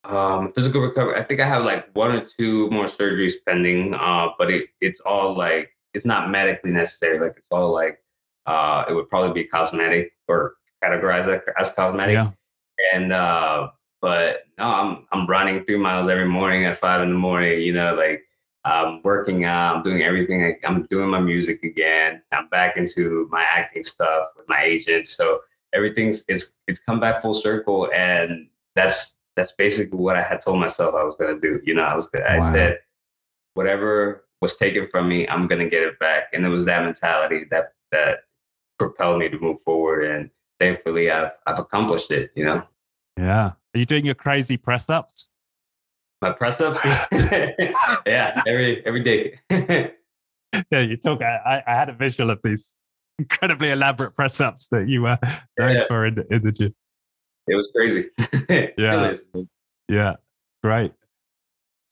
B: Um, physical recovery. I think I have like one or two more surgeries pending. Uh, but it, it's all like it's not medically necessary. Like it's all like uh, it would probably be cosmetic or categorized as cosmetic. Yeah. And uh, but no, I'm I'm running three miles every morning at five in the morning. You know, like I'm working out, I'm doing everything. I'm doing my music again. I'm back into my acting stuff with my agent. So everything's it's it's come back full circle, and that's that's basically what I had told myself I was gonna do. You know, I was I wow. said whatever was taken from me, I'm gonna get it back, and it was that mentality that that propelled me to move forward. And thankfully, I've I've accomplished it. You know.
A: Yeah. Are you doing your crazy press ups?
B: My press ups, <laughs> <laughs> yeah, every every day. <laughs>
A: yeah, you talk. I, I had a visual of these incredibly elaborate press ups that you were going yeah. for in in the gym.
B: It was crazy. <laughs>
A: yeah, yeah, great.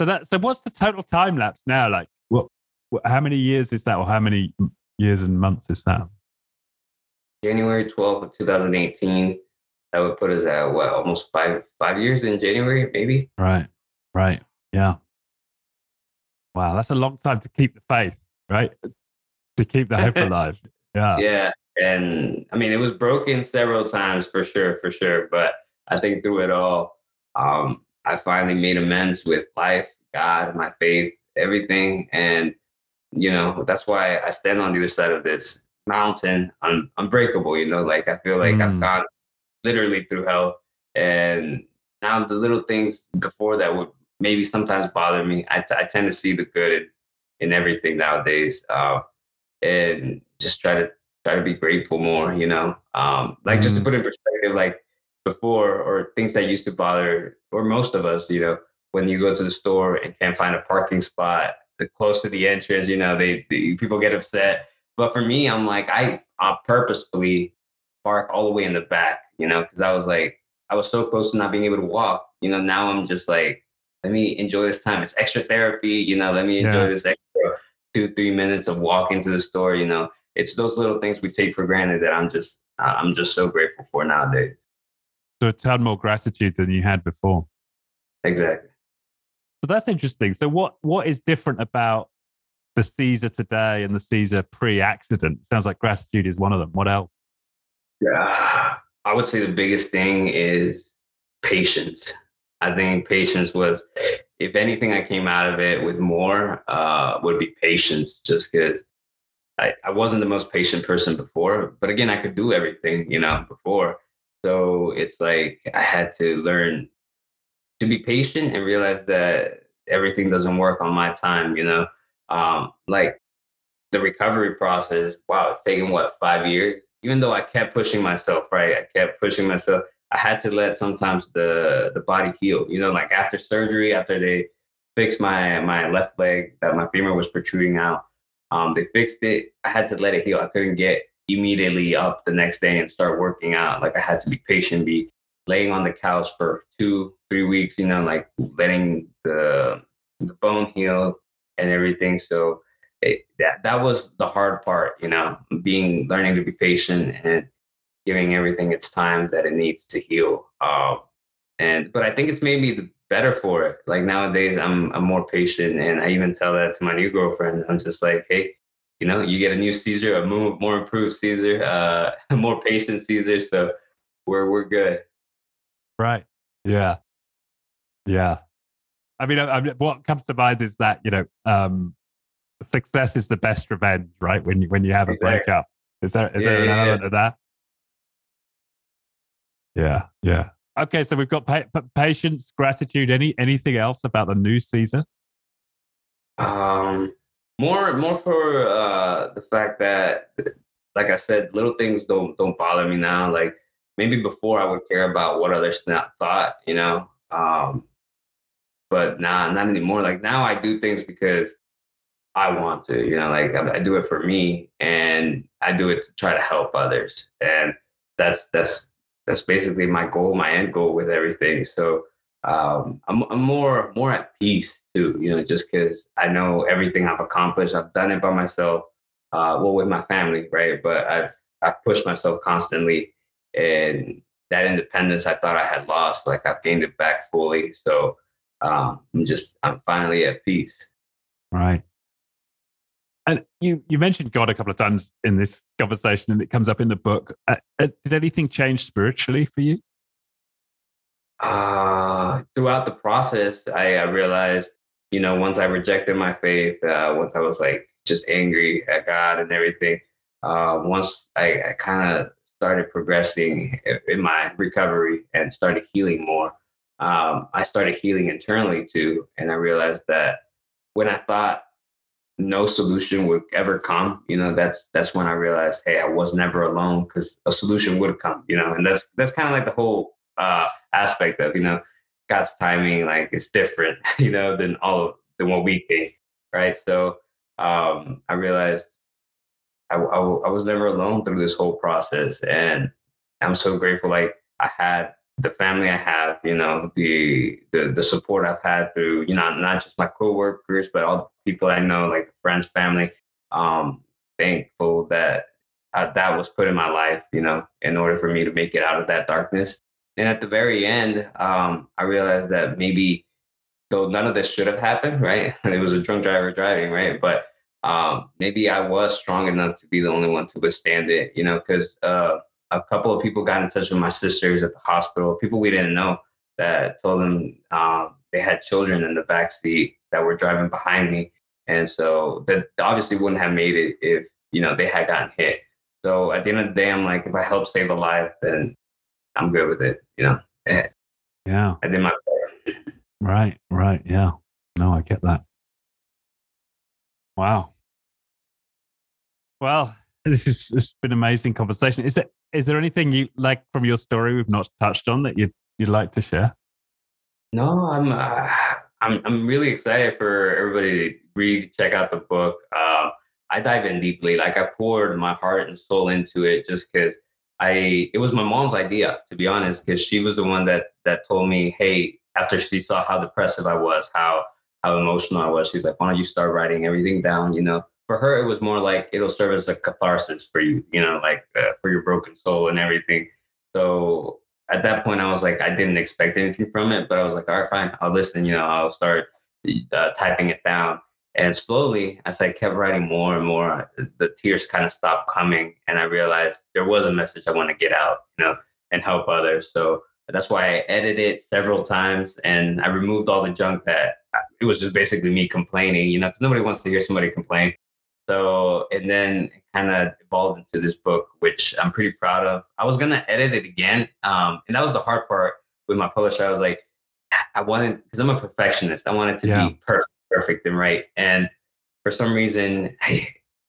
A: So that so what's the total time lapse now? Like, what, what? How many years is that, or how many years and months is that?
B: January twelfth of two thousand eighteen. That would put us at what almost five five years in January, maybe.
A: Right. Right. Yeah. Wow, that's a long time to keep the faith, right? To keep the hope <laughs> alive. Yeah.
B: Yeah. And I mean, it was broken several times for sure, for sure. But I think through it all, um, I finally made amends with life, God, my faith, everything. And, you know, that's why I stand on the other side of this mountain, un- unbreakable, you know, like I feel like mm. I've gone literally through hell. And now the little things before that would maybe sometimes bother me. I, t- I tend to see the good in, in everything nowadays, uh, and just try to try to be grateful more. You know, um, like just to mm-hmm. put in perspective, like before or things that used to bother or most of us, you know, when you go to the store and can't find a parking spot close to the entrance, you know, they, they people get upset. But for me, I'm like I, I purposefully park all the way in the back, you know, because I was like I was so close to not being able to walk. You know, now I'm just like let me enjoy this time. It's extra therapy, you know, let me enjoy yeah. this extra two, three minutes of walking to the store, you know. It's those little things we take for granted that I'm just I'm just so grateful for nowadays.
A: So it's had more gratitude than you had before.
B: Exactly.
A: So that's interesting. So what what is different about the Cesar today and the Cesar pre-accident? Sounds like gratitude is one of them. What else?
B: Yeah, <sighs> I would say the biggest thing is patience. I think patience was, if anything, I came out of it with more, uh, would be patience, just because I, I wasn't the most patient person before. But again, I could do everything, you know, before. So it's like I had to learn to be patient and realize that everything doesn't work on my time, you know. Um, like the recovery process, wow, it's taken what, five years? Even though I kept pushing myself, right? I kept pushing myself I had to let sometimes the the body heal. You know, like after surgery, after they fixed my my left leg that my femur was protruding out, um, they fixed it. I had to let it heal. I couldn't get immediately up the next day and start working out. Like I had to be patient, be laying on the couch for two, three weeks. You know, like letting the the bone heal and everything. So it, that that was the hard part. You know, being learning to be patient and giving everything its time that it needs to heal. Um, and but I think it's made me better for it. Like nowadays, I'm I'm more patient, and I even tell that to my new girlfriend. I'm just like, hey, you know, you get a new Cesar, a more, more improved Cesar, uh, <laughs> more patient Cesar. So we're we're good.
A: Right. Yeah. Yeah. I mean, I, I, what comes to mind is that you know, um, success is the best revenge, right? When you when you have a exactly. breakup, is there is yeah, there an yeah, element yeah. of that? Yeah, yeah. Okay, so we've got pa- patience, gratitude. Any anything else about the new Cesar?
B: Um, more more for uh, the fact that, like I said, little things don't don't bother me now. Like maybe before I would care about what others thought, you know. Um, but now not anymore. Like now I do things because I want to, you know, like I, I do it for me and I do it to try to help others. And that's that's that's basically my goal, my end goal with everything. So um, I'm, I'm more more at peace too, you know, just because I know everything I've accomplished. I've done it by myself, uh, well with my family, right? But I've I've pushed myself constantly, and that independence I thought I had lost, like I've gained it back fully. So um, I'm just I'm finally at peace.
A: Right. And you, you mentioned God a couple of times in this conversation, and it comes up in the book. Uh, uh, did anything change spiritually for you?
B: Uh, throughout the process, I, I realized, you know, once I rejected my faith, uh, once I was like just angry at God and everything, uh, once I, I kind of started progressing in my recovery and started healing more, um, I started healing internally too. And I realized that when I thought no solution would ever come you know that's that's when i realized hey i was never alone because a solution would come you know and that's that's kind of like the whole uh aspect of you know god's timing like it's different <laughs> you know than all of than what we think right? So um i realized I, I, I was never alone through this whole process and i'm so grateful like i had the family I have, you know, the, the the support I've had through, you know, not just my coworkers, but all the people I know, like friends, family. Um, thankful that uh, that was put in my life, you know, in order for me to make it out of that darkness. And at the very end, um, I realized that maybe though none of this should have happened, right? <laughs> it was a drunk driver driving, right? But um, maybe I was strong enough to be the only one to withstand it, you know, because uh, a couple of people got in touch with my sisters at the hospital, people we didn't know that told them um, they had children in the back seat that were driving behind me. And so that obviously wouldn't have made it if, you know, they had gotten hit. So at the end of the day, I'm like, if I help save a life, then I'm good with it, you know?
A: Yeah.
B: I did my part.
A: Right, right. Yeah. No, I get that. Wow. Well, <laughs> this is this has been an amazing conversation. Is there is there anything you like from your story we've not touched on that you you'd like to share?
B: No, I'm uh, I'm I'm really excited for everybody to read, check out the book. Uh, I dive in deeply, like I poured my heart and soul into it, just because I it was my mom's idea, to be honest, because she was the one that that told me, hey, after she saw how depressive I was, how how emotional I was, she's like, why don't you start writing everything down? You know, for her, it was more like it'll serve as a catharsis for you, you know, like uh, for your broken soul and everything. So at that point, I was like, I didn't expect anything from it, but I was like, all right, fine, I'll listen. You know, I'll start uh, typing it down. And slowly, as I kept writing more and more, the tears kind of stopped coming, and I realized there was a message I want to get out, you know, and help others. So that's why I edited several times, and I removed all the junk that it was just basically me complaining, you know, because nobody wants to hear somebody complain. So, and then it kind of evolved into this book, which I'm pretty proud of. I was going to edit it again. Um, and that was the hard part with my publisher. I was like, I wanted, because I'm a perfectionist, I wanted to yeah. be perfect, perfect and right. And for some reason, I,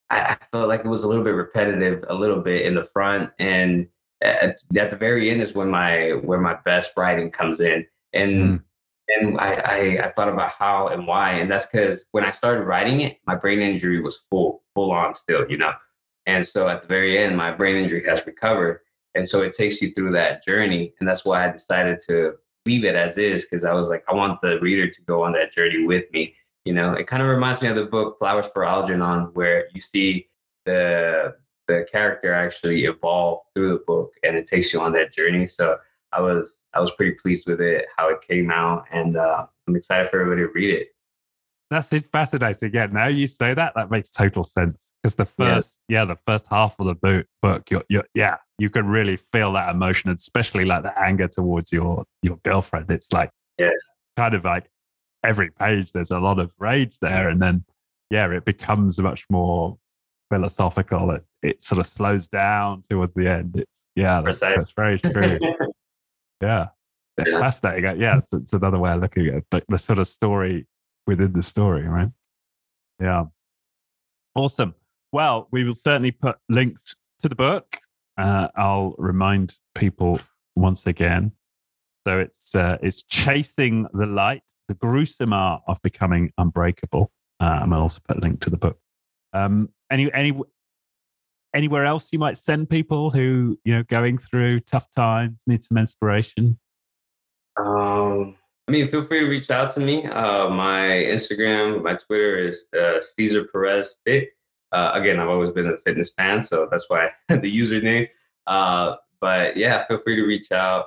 B: I felt like it was a little bit repetitive, a little bit in the front. And at, at the very end is when my, where my best writing comes in. And mm and I, I, I thought about how and why, and that's because when I started writing it, my brain injury was full full on still, you know. And so at the very end, my brain injury has recovered, and so it takes you through that journey, and that's why I decided to leave it as is because I was like, I want the reader to go on that journey with me. You know, it kind of reminds me of the book Flowers for Algernon, where you see the the character actually evolve through the book, and it takes you on that journey. So I was I was pretty pleased with it, how it came out, and uh, I'm excited for everybody to read it.
A: That's fascinating. Yeah, now you say that, that makes total sense. Because the first, yeah. yeah. the first half of the book, book, you're, you're, yeah, you can really feel that emotion, especially like the anger towards your your girlfriend. It's like,
B: yeah,
A: kind of like every page, there's a lot of rage there, and then yeah, it becomes much more philosophical. It it sort of slows down towards the end. It's yeah, that's, that's very true. <laughs> Yeah. yeah. Fascinating. Yeah, it's, it's another way of looking at it, but the sort of story within the story, right? Yeah. Awesome. Well, we will certainly put links to the book. Uh, I'll remind people once again. So it's uh, it's chasing the light, the gruesome art of becoming unbreakable. Uh, and I'll also put a link to the book. Um, any any anywhere else you might send people who you know going through tough times need some inspiration?
B: Um i mean feel free to reach out to me. Uh my instagram my twitter is uh, cesar perez fit. Uh, again i've always been a fitness fan so that's why <laughs> the username. Uh but yeah feel free to reach out.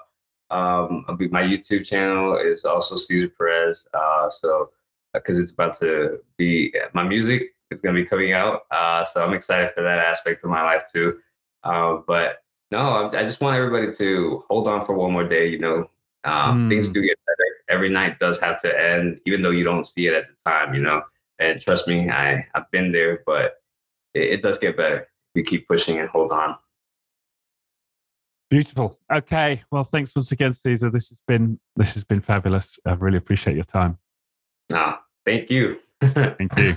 B: Um my youtube channel is also cesar perez uh so because uh, it's about to be my music is going to be coming out. Uh, so I'm excited for that aspect of my life too. Uh, but no, I just want everybody to hold on for one more day. You know, um, mm. things do get better. Every night does have to end, even though you don't see it at the time. You know, and trust me, I I've been there, but it, it does get better. You keep pushing and hold on.
A: Beautiful. Okay. Well, thanks once again, Cesar. This has been this has been fabulous. I really appreciate your time.
B: Ah, thank you. <laughs>
A: thank you.